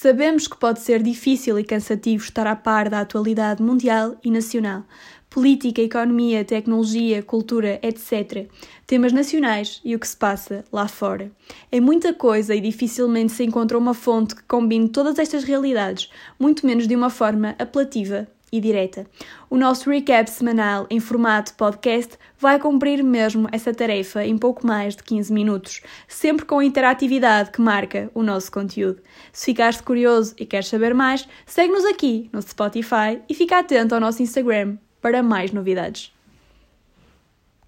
Sabemos que pode ser difícil e cansativo estar a par da atualidade mundial e nacional, política, economia, tecnologia, cultura, etc. Temas nacionais e o que se passa lá fora. É muita coisa e dificilmente se encontra uma fonte que combine todas estas realidades, muito menos de uma forma apelativa e direta. O nosso recap semanal em formato podcast vai cumprir mesmo essa tarefa em pouco mais de 15 minutos, sempre com a interatividade que marca o nosso conteúdo. Se ficaste curioso e queres saber mais, segue-nos aqui no Spotify e fica atento ao nosso Instagram para mais novidades.